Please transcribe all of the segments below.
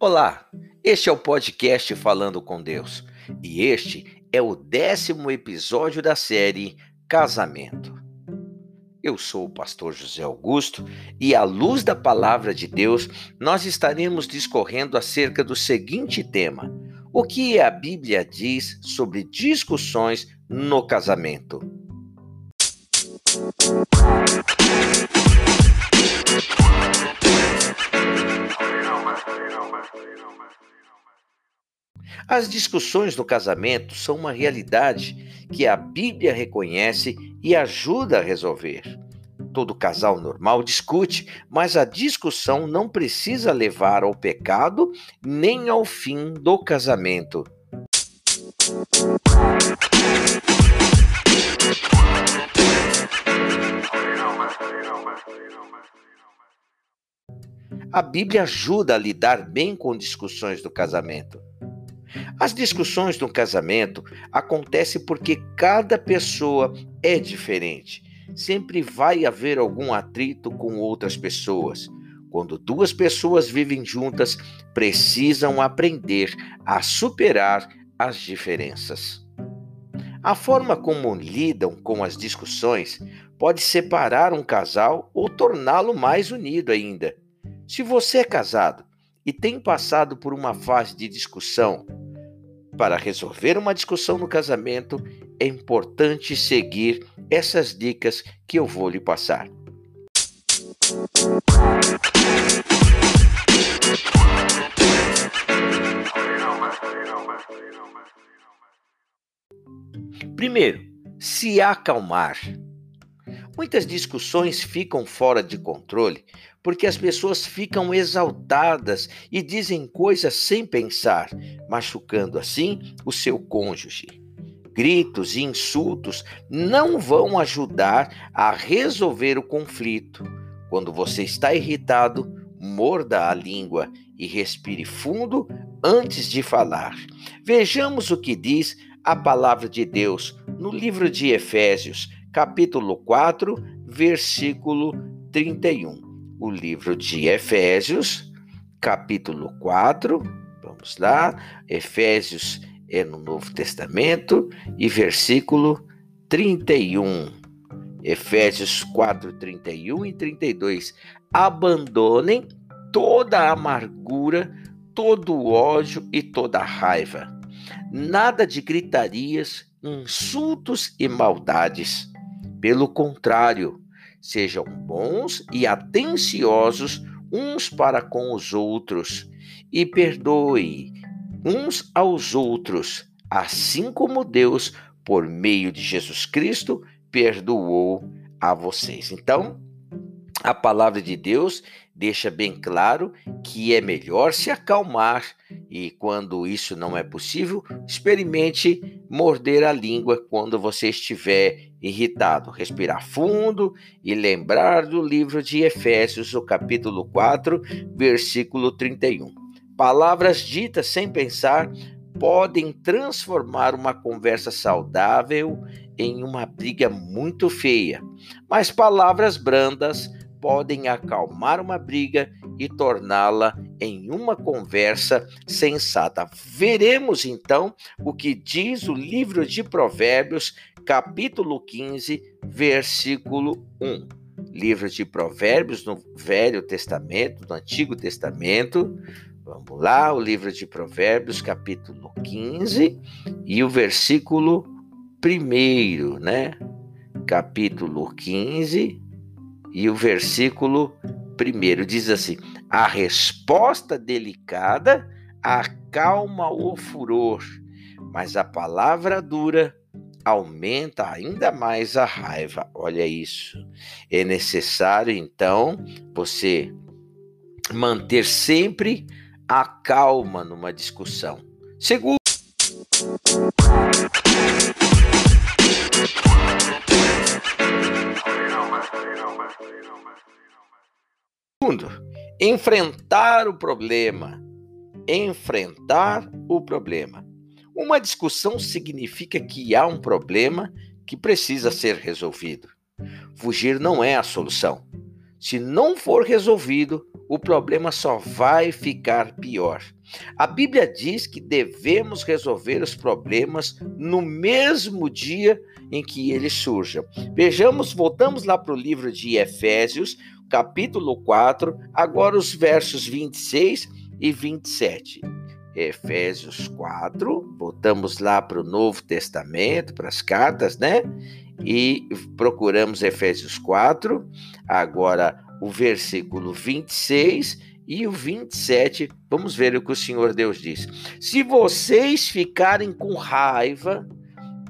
Olá, este é o podcast Falando com Deus e este é o décimo episódio da série Casamento. Eu sou o pastor José Augusto e, à luz da palavra de Deus, nós estaremos discorrendo acerca do seguinte tema: o que a Bíblia diz sobre discussões no casamento. As discussões no casamento são uma realidade que a Bíblia reconhece e ajuda a resolver. Todo casal normal discute, mas a discussão não precisa levar ao pecado nem ao fim do casamento. A Bíblia ajuda a lidar bem com discussões do casamento. As discussões no casamento acontecem porque cada pessoa é diferente. Sempre vai haver algum atrito com outras pessoas. Quando duas pessoas vivem juntas, precisam aprender a superar as diferenças. A forma como lidam com as discussões pode separar um casal ou torná-lo mais unido ainda. Se você é casado e tem passado por uma fase de discussão, para resolver uma discussão no casamento, é importante seguir essas dicas que eu vou lhe passar. Primeiro, se acalmar. Muitas discussões ficam fora de controle porque as pessoas ficam exaltadas e dizem coisas sem pensar, machucando assim o seu cônjuge. Gritos e insultos não vão ajudar a resolver o conflito. Quando você está irritado, morda a língua e respire fundo antes de falar. Vejamos o que diz a palavra de Deus no livro de Efésios, capítulo 4, versículo 31. O livro de Efésios, capítulo 4, vamos lá, Efésios é no Novo Testamento e versículo 31. Efésios 4, 31 e 32. Abandonem toda a amargura, todo o ódio e toda a raiva. Nada de gritarias, insultos e maldades pelo contrário, sejam bons e atenciosos uns para com os outros e perdoe uns aos outros, assim como Deus, por meio de Jesus Cristo, perdoou a vocês. Então, a palavra de Deus deixa bem claro que é melhor se acalmar e, quando isso não é possível, experimente morder a língua quando você estiver irritado. Respirar fundo e lembrar do livro de Efésios, o capítulo 4, versículo 31. Palavras ditas sem pensar podem transformar uma conversa saudável em uma briga muito feia, mas palavras brandas podem acalmar uma briga e torná-la em uma conversa sensata. Veremos então o que diz o livro de Provérbios, capítulo 15, versículo 1. Livro de Provérbios no Velho Testamento, no Antigo Testamento. Vamos lá, o livro de Provérbios, capítulo 15, e o versículo 1, né? Capítulo 15, e o versículo primeiro diz assim: a resposta delicada acalma o furor, mas a palavra dura aumenta ainda mais a raiva. Olha isso. É necessário então você manter sempre a calma numa discussão. Segundo, enfrentar o problema. Enfrentar o problema. Uma discussão significa que há um problema que precisa ser resolvido. Fugir não é a solução. Se não for resolvido, o problema só vai ficar pior. A Bíblia diz que devemos resolver os problemas no mesmo dia em que eles surjam. Vejamos, voltamos lá para o livro de Efésios, capítulo 4, agora os versos 26 e 27. Efésios 4, voltamos lá para o Novo Testamento, para as cartas, né? E procuramos Efésios 4, agora o versículo 26 e o 27. Vamos ver o que o Senhor Deus diz. Se vocês ficarem com raiva,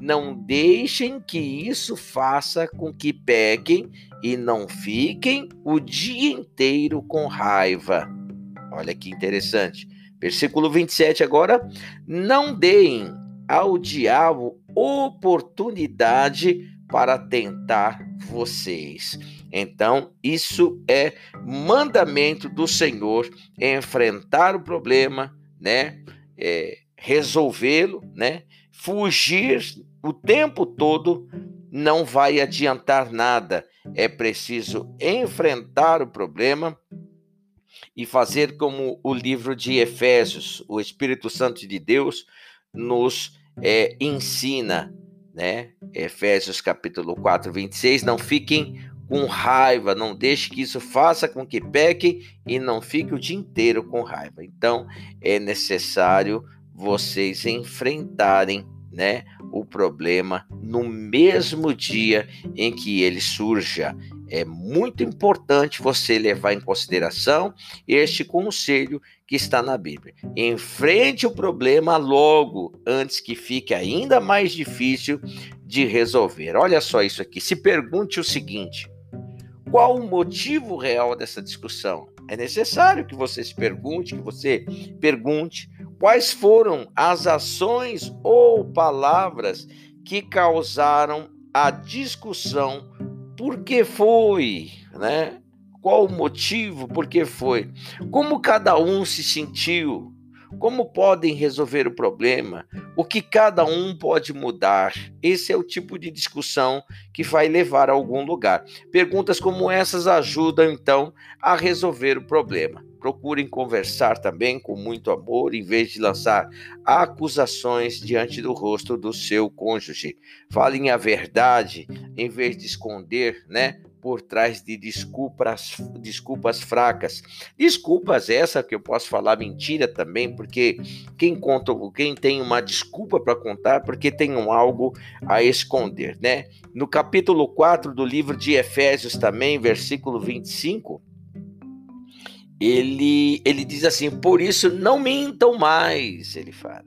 não deixem que isso faça com que pequem e não fiquem o dia inteiro com raiva. Olha que interessante. Versículo 27 agora. Não deem ao diabo oportunidade para tentar vocês. Então, isso é mandamento do Senhor, enfrentar o problema, né? É, resolvê-lo, né? Fugir o tempo todo não vai adiantar nada. É preciso enfrentar o problema e fazer como o livro de Efésios, o Espírito Santo de Deus nos é, ensina, né? Efésios capítulo 4, 26. Não fiquem com raiva, não deixe que isso faça com que pequem e não fique o dia inteiro com raiva. Então, é necessário vocês enfrentarem né, o problema no mesmo dia em que ele surja. É muito importante você levar em consideração este conselho que está na Bíblia. Enfrente o problema logo, antes que fique ainda mais difícil de resolver. Olha só isso aqui. Se pergunte o seguinte: qual o motivo real dessa discussão? É necessário que você se pergunte, que você pergunte quais foram as ações ou palavras que causaram a discussão, por que foi, né? Qual o motivo, por que foi? Como cada um se sentiu? Como podem resolver o problema? O que cada um pode mudar? Esse é o tipo de discussão que vai levar a algum lugar. Perguntas como essas ajudam, então, a resolver o problema. Procurem conversar também com muito amor, em vez de lançar acusações diante do rosto do seu cônjuge. Falem a verdade, em vez de esconder, né? Por trás de desculpas, desculpas fracas. Desculpas essa que eu posso falar mentira também, porque quem conta, quem tem uma desculpa para contar, porque tem um algo a esconder, né? No capítulo 4 do livro de Efésios também, versículo 25, ele ele diz assim: "Por isso não mintam mais", ele fala.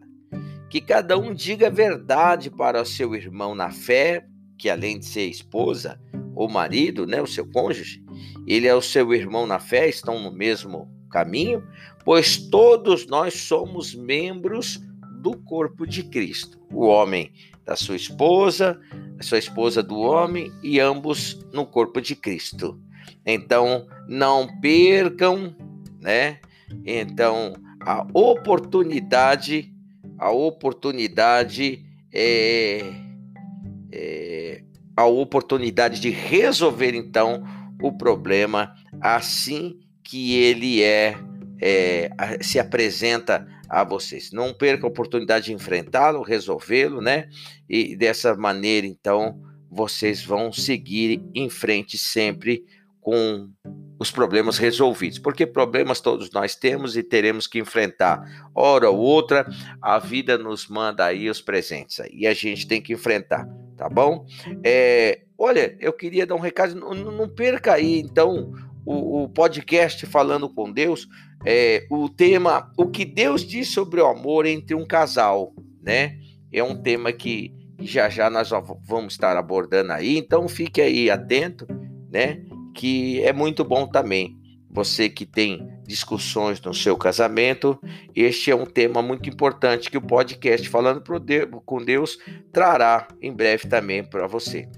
Que cada um diga a verdade para o seu irmão na fé, que além de ser esposa, o marido, né, o seu cônjuge, ele é o seu irmão na fé, estão no mesmo caminho, pois todos nós somos membros do corpo de Cristo. O homem da sua esposa, a sua esposa do homem e ambos no corpo de Cristo. Então, não percam, né? Então, a oportunidade, a oportunidade é, é a oportunidade de resolver então o problema assim que ele é, é se apresenta a vocês. Não perca a oportunidade de enfrentá-lo, resolvê-lo, né? E dessa maneira, então, vocês vão seguir em frente sempre com os problemas resolvidos, porque problemas todos nós temos e teremos que enfrentar. Hora ou outra, a vida nos manda aí os presentes aí, e a gente tem que enfrentar tá bom? É, olha, eu queria dar um recado, não, não perca aí, então, o, o, podcast Falando com Deus, é, o tema, o que Deus diz sobre o amor entre um casal, né? É um tema que já já nós vamos estar abordando aí, então fique aí atento, né? Que é muito bom também. Você que tem discussões no seu casamento, este é um tema muito importante que o podcast Falando com Deus trará em breve também para você.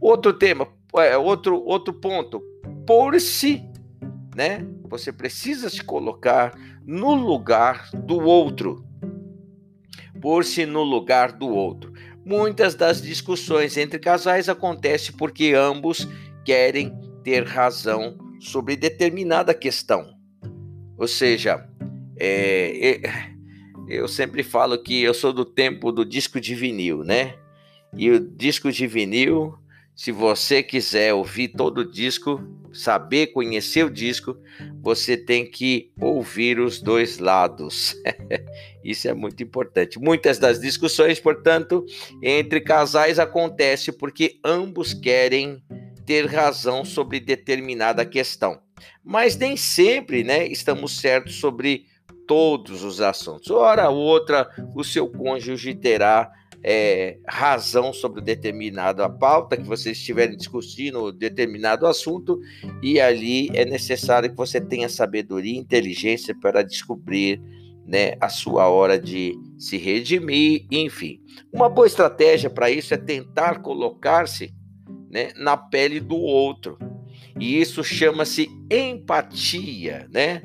Outro tema, é, outro, outro ponto, por-se, né? Você precisa se colocar no lugar do outro. Pôr-se no lugar do outro. Muitas das discussões entre casais acontecem porque ambos querem ter razão sobre determinada questão. Ou seja, é, é, eu sempre falo que eu sou do tempo do disco de vinil, né? E o disco de vinil, se você quiser ouvir todo o disco, saber conhecer o disco, você tem que ouvir os dois lados. Isso é muito importante. Muitas das discussões, portanto, entre casais acontecem porque ambos querem ter razão sobre determinada questão. Mas nem sempre, né, estamos certos sobre todos os assuntos. Ora outra, o seu cônjuge terá é, razão sobre determinada pauta que vocês estiverem discutindo determinado assunto e ali é necessário que você tenha sabedoria e inteligência para descobrir né, a sua hora de se redimir, enfim. Uma boa estratégia para isso é tentar colocar-se né, na pele do outro. E isso chama-se empatia, né?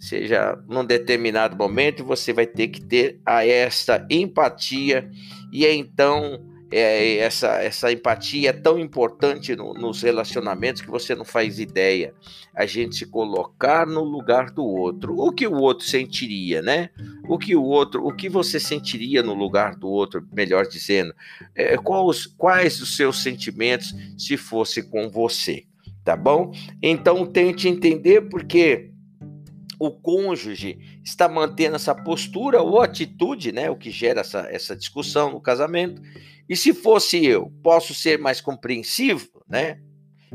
seja num determinado momento você vai ter que ter a essa empatia e é então é, essa, essa empatia é tão importante no, nos relacionamentos que você não faz ideia. A gente se colocar no lugar do outro. O que o outro sentiria, né? O que o outro, o que você sentiria no lugar do outro, melhor dizendo. É, quais, quais os seus sentimentos se fosse com você, tá bom? Então tente entender porque o cônjuge está mantendo essa postura ou atitude, né, o que gera essa, essa discussão no casamento. E se fosse eu, posso ser mais compreensivo, né?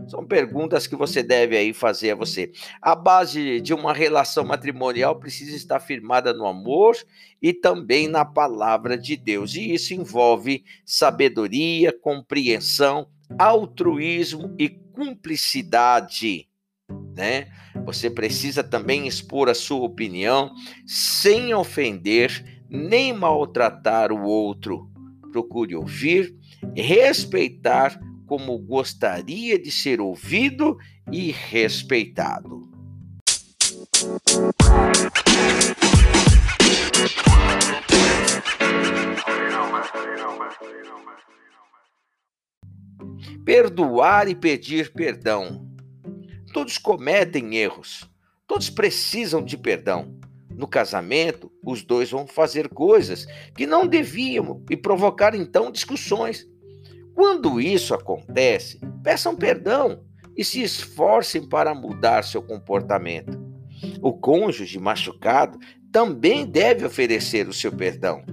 São perguntas que você deve aí fazer a você. A base de uma relação matrimonial precisa estar firmada no amor e também na palavra de Deus. E isso envolve sabedoria, compreensão, altruísmo e cumplicidade né? Você precisa também expor a sua opinião sem ofender nem maltratar o outro. Procure ouvir, respeitar como gostaria de ser ouvido e respeitado. Perdoar e pedir perdão Todos cometem erros. Todos precisam de perdão. No casamento, os dois vão fazer coisas que não deviam e provocar então discussões. Quando isso acontece, peçam perdão e se esforcem para mudar seu comportamento. O cônjuge machucado também deve oferecer o seu perdão.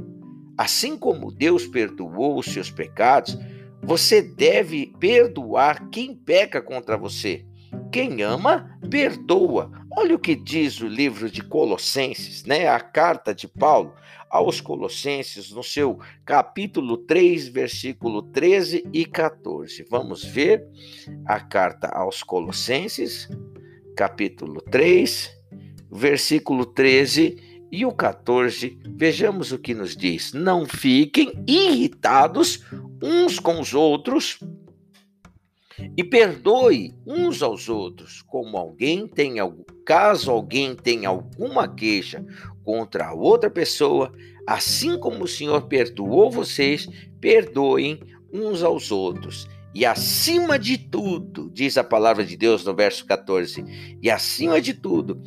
Assim como Deus perdoou os seus pecados, você deve perdoar quem peca contra você. Quem ama, perdoa. Olha o que diz o livro de Colossenses, né? A carta de Paulo aos Colossenses, no seu capítulo 3, versículo 13 e 14. Vamos ver a carta aos Colossenses, capítulo 3, versículo 13 e o 14. Vejamos o que nos diz: Não fiquem irritados uns com os outros e perdoe uns aos outros, como alguém tem caso alguém tenha alguma queixa contra a outra pessoa, assim como o Senhor perdoou vocês, perdoem uns aos outros. E acima de tudo, diz a palavra de Deus no verso 14, e acima de tudo,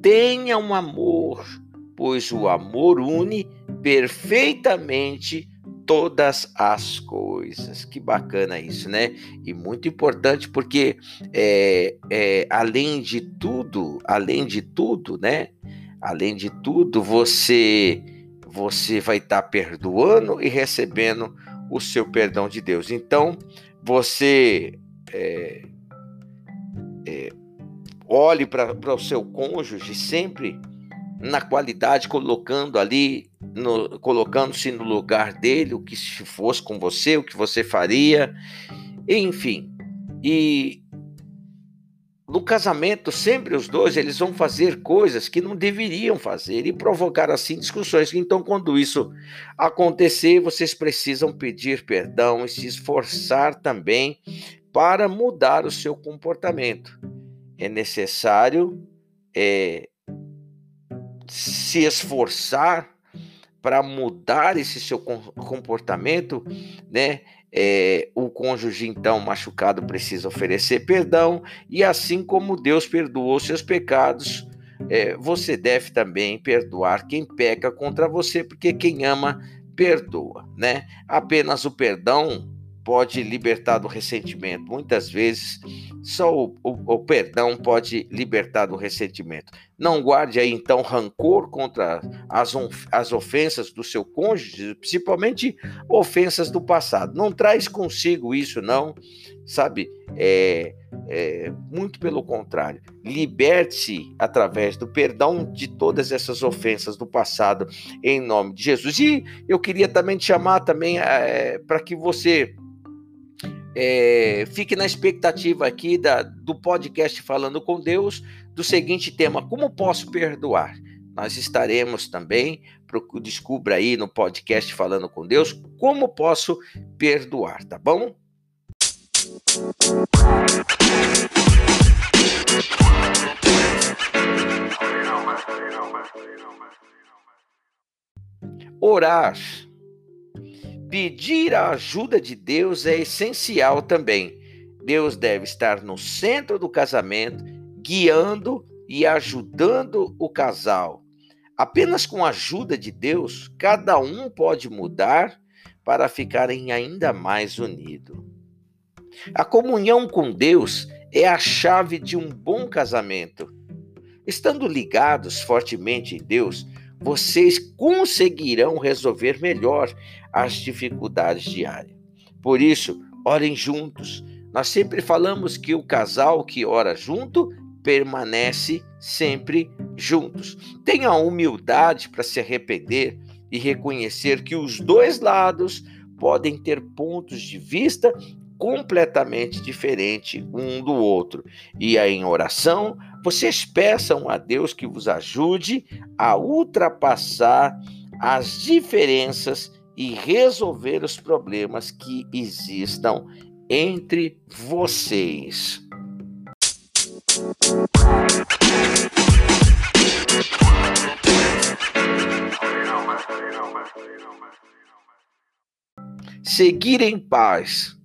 tenha um amor, pois o amor une perfeitamente todas as coisas. Que bacana isso, né? E muito importante porque é, é, além de tudo, além de tudo, né? Além de tudo, você você vai estar tá perdoando e recebendo o seu perdão de Deus. Então, você é, é, olhe para o seu cônjuge sempre na qualidade, colocando ali, colocando-se no lugar dele, o que se fosse com você, o que você faria, enfim. E no casamento, sempre os dois eles vão fazer coisas que não deveriam fazer e provocar assim discussões. Então, quando isso acontecer, vocês precisam pedir perdão e se esforçar também para mudar o seu comportamento. É necessário é, se esforçar para mudar esse seu comportamento, né? É, o cônjuge então machucado precisa oferecer perdão e assim como Deus perdoou seus pecados, é, você deve também perdoar quem peca contra você, porque quem ama perdoa, né? Apenas o perdão pode libertar do ressentimento. Muitas vezes, só o, o, o, perdão pode libertar do ressentimento. Não guarde aí, então, rancor contra as, as ofensas do seu cônjuge, principalmente ofensas do passado. Não traz consigo isso, não, sabe? É, é, muito pelo contrário. Liberte-se através do perdão de todas essas ofensas do passado, em nome de Jesus. E eu queria também te chamar também é, para que você é, fique na expectativa aqui da, do podcast Falando com Deus, do seguinte tema: Como posso perdoar? Nós estaremos também, descubra aí no podcast Falando com Deus, como posso perdoar, tá bom? Orar Pedir a ajuda de Deus é essencial também. Deus deve estar no centro do casamento, guiando e ajudando o casal. Apenas com a ajuda de Deus, cada um pode mudar para ficarem ainda mais unidos. A comunhão com Deus é a chave de um bom casamento. Estando ligados fortemente em Deus, vocês conseguirão resolver melhor as dificuldades diárias. Por isso, orem juntos. Nós sempre falamos que o casal que ora junto permanece sempre juntos. Tenha humildade para se arrepender e reconhecer que os dois lados podem ter pontos de vista completamente diferentes um do outro. E aí, em oração, vocês peçam a Deus que vos ajude a ultrapassar as diferenças e resolver os problemas que existam entre vocês. Seguir em paz.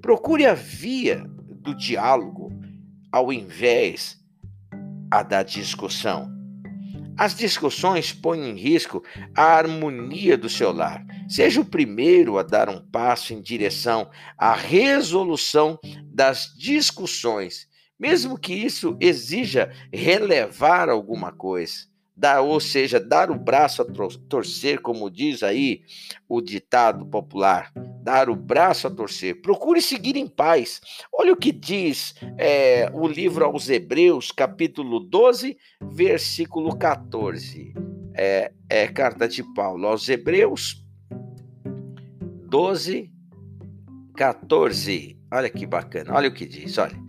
Procure a via do diálogo ao invés a da discussão. As discussões põem em risco a harmonia do seu lar. Seja o primeiro a dar um passo em direção à resolução das discussões, mesmo que isso exija relevar alguma coisa dar, ou seja, dar o braço a torcer, como diz aí o ditado popular, dar o braço a torcer. Procure seguir em paz. Olha o que diz é, o livro aos Hebreus, capítulo 12, versículo 14. É, é carta de Paulo aos Hebreus 12, 14. Olha que bacana, olha o que diz, olha.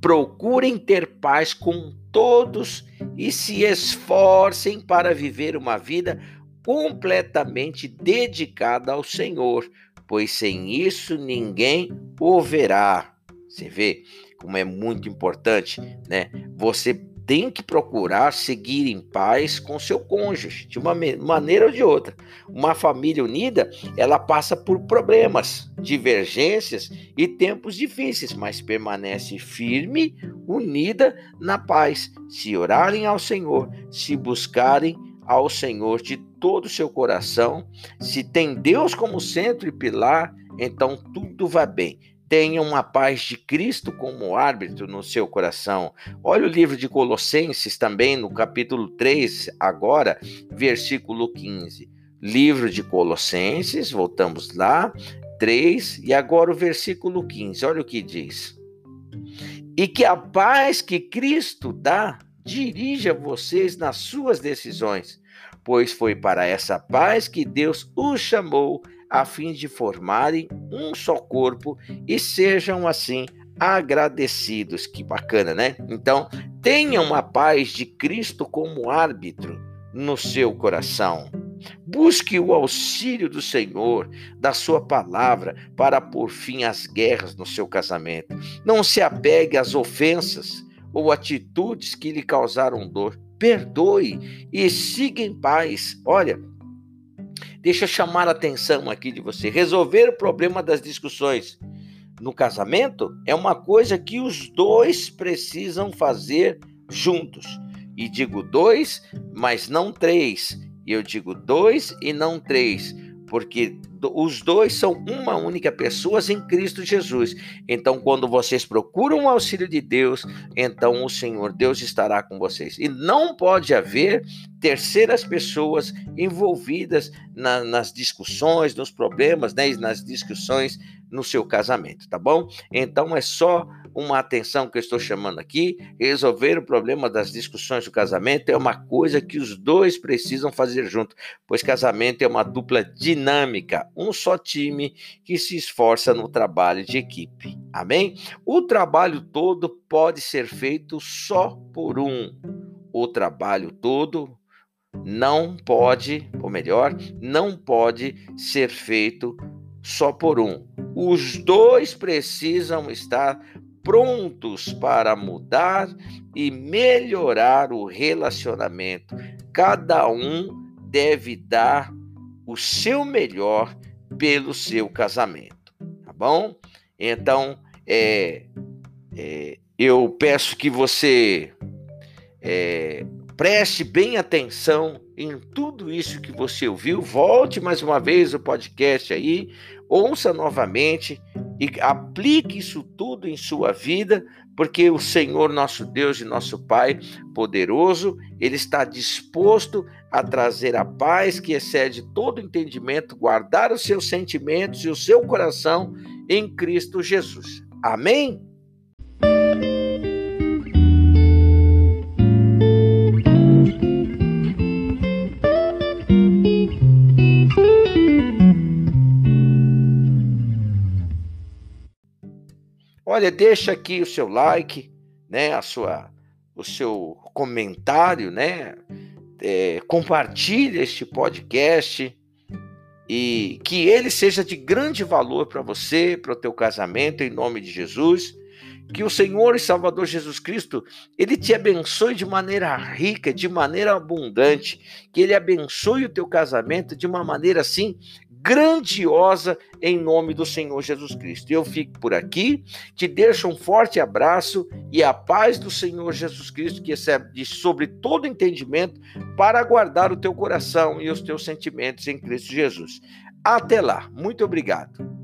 Procurem ter paz com todos e se esforcem para viver uma vida completamente dedicada ao Senhor, pois sem isso ninguém o verá. Você vê como é muito importante, né? Você tem que procurar seguir em paz com seu cônjuge, de uma maneira ou de outra. Uma família unida, ela passa por problemas, divergências e tempos difíceis, mas permanece firme, unida na paz. Se orarem ao Senhor, se buscarem ao Senhor de todo o seu coração, se tem Deus como centro e pilar, então tudo vai bem. Tenham a paz de Cristo como árbitro no seu coração. Olha o livro de Colossenses também, no capítulo 3, agora, versículo 15. Livro de Colossenses, voltamos lá, 3, e agora o versículo 15. Olha o que diz. E que a paz que Cristo dá dirija vocês nas suas decisões, pois foi para essa paz que Deus os chamou a fim de formarem um só corpo e sejam assim agradecidos. Que bacana, né? Então, tenham a paz de Cristo como árbitro no seu coração. Busque o auxílio do Senhor, da Sua palavra, para pôr fim às guerras no seu casamento. Não se apegue às ofensas ou atitudes que lhe causaram dor. Perdoe e siga em paz. Olha, deixa eu chamar a atenção aqui de você. Resolver o problema das discussões no casamento é uma coisa que os dois precisam fazer juntos. E digo dois, mas não três. Eu digo dois e não três, porque os dois são uma única pessoa em Cristo Jesus. Então, quando vocês procuram o auxílio de Deus, então o Senhor Deus estará com vocês. E não pode haver terceiras pessoas envolvidas na, nas discussões, nos problemas, né, nas discussões no seu casamento, tá bom? Então é só uma atenção que eu estou chamando aqui. Resolver o problema das discussões do casamento é uma coisa que os dois precisam fazer junto, pois casamento é uma dupla dinâmica, um só time que se esforça no trabalho de equipe. Amém? O trabalho todo pode ser feito só por um. O trabalho todo não pode, ou melhor, não pode ser feito só por um. Os dois precisam estar prontos para mudar e melhorar o relacionamento. Cada um deve dar o seu melhor pelo seu casamento, tá bom? Então, é, é eu peço que você é, Preste bem atenção em tudo isso que você ouviu. Volte mais uma vez o podcast aí, ouça novamente e aplique isso tudo em sua vida, porque o Senhor nosso Deus e nosso Pai poderoso, ele está disposto a trazer a paz que excede todo entendimento, guardar os seus sentimentos e o seu coração em Cristo Jesus. Amém? Olha, deixa aqui o seu like, né, a sua, o seu comentário, né, é, compartilhe este podcast e que ele seja de grande valor para você, para o teu casamento, em nome de Jesus. Que o Senhor e Salvador Jesus Cristo, ele te abençoe de maneira rica, de maneira abundante, que ele abençoe o teu casamento de uma maneira assim grandiosa em nome do Senhor Jesus Cristo. Eu fico por aqui, te deixo um forte abraço e a paz do Senhor Jesus Cristo, que excede sobre todo entendimento, para guardar o teu coração e os teus sentimentos em Cristo Jesus. Até lá. Muito obrigado.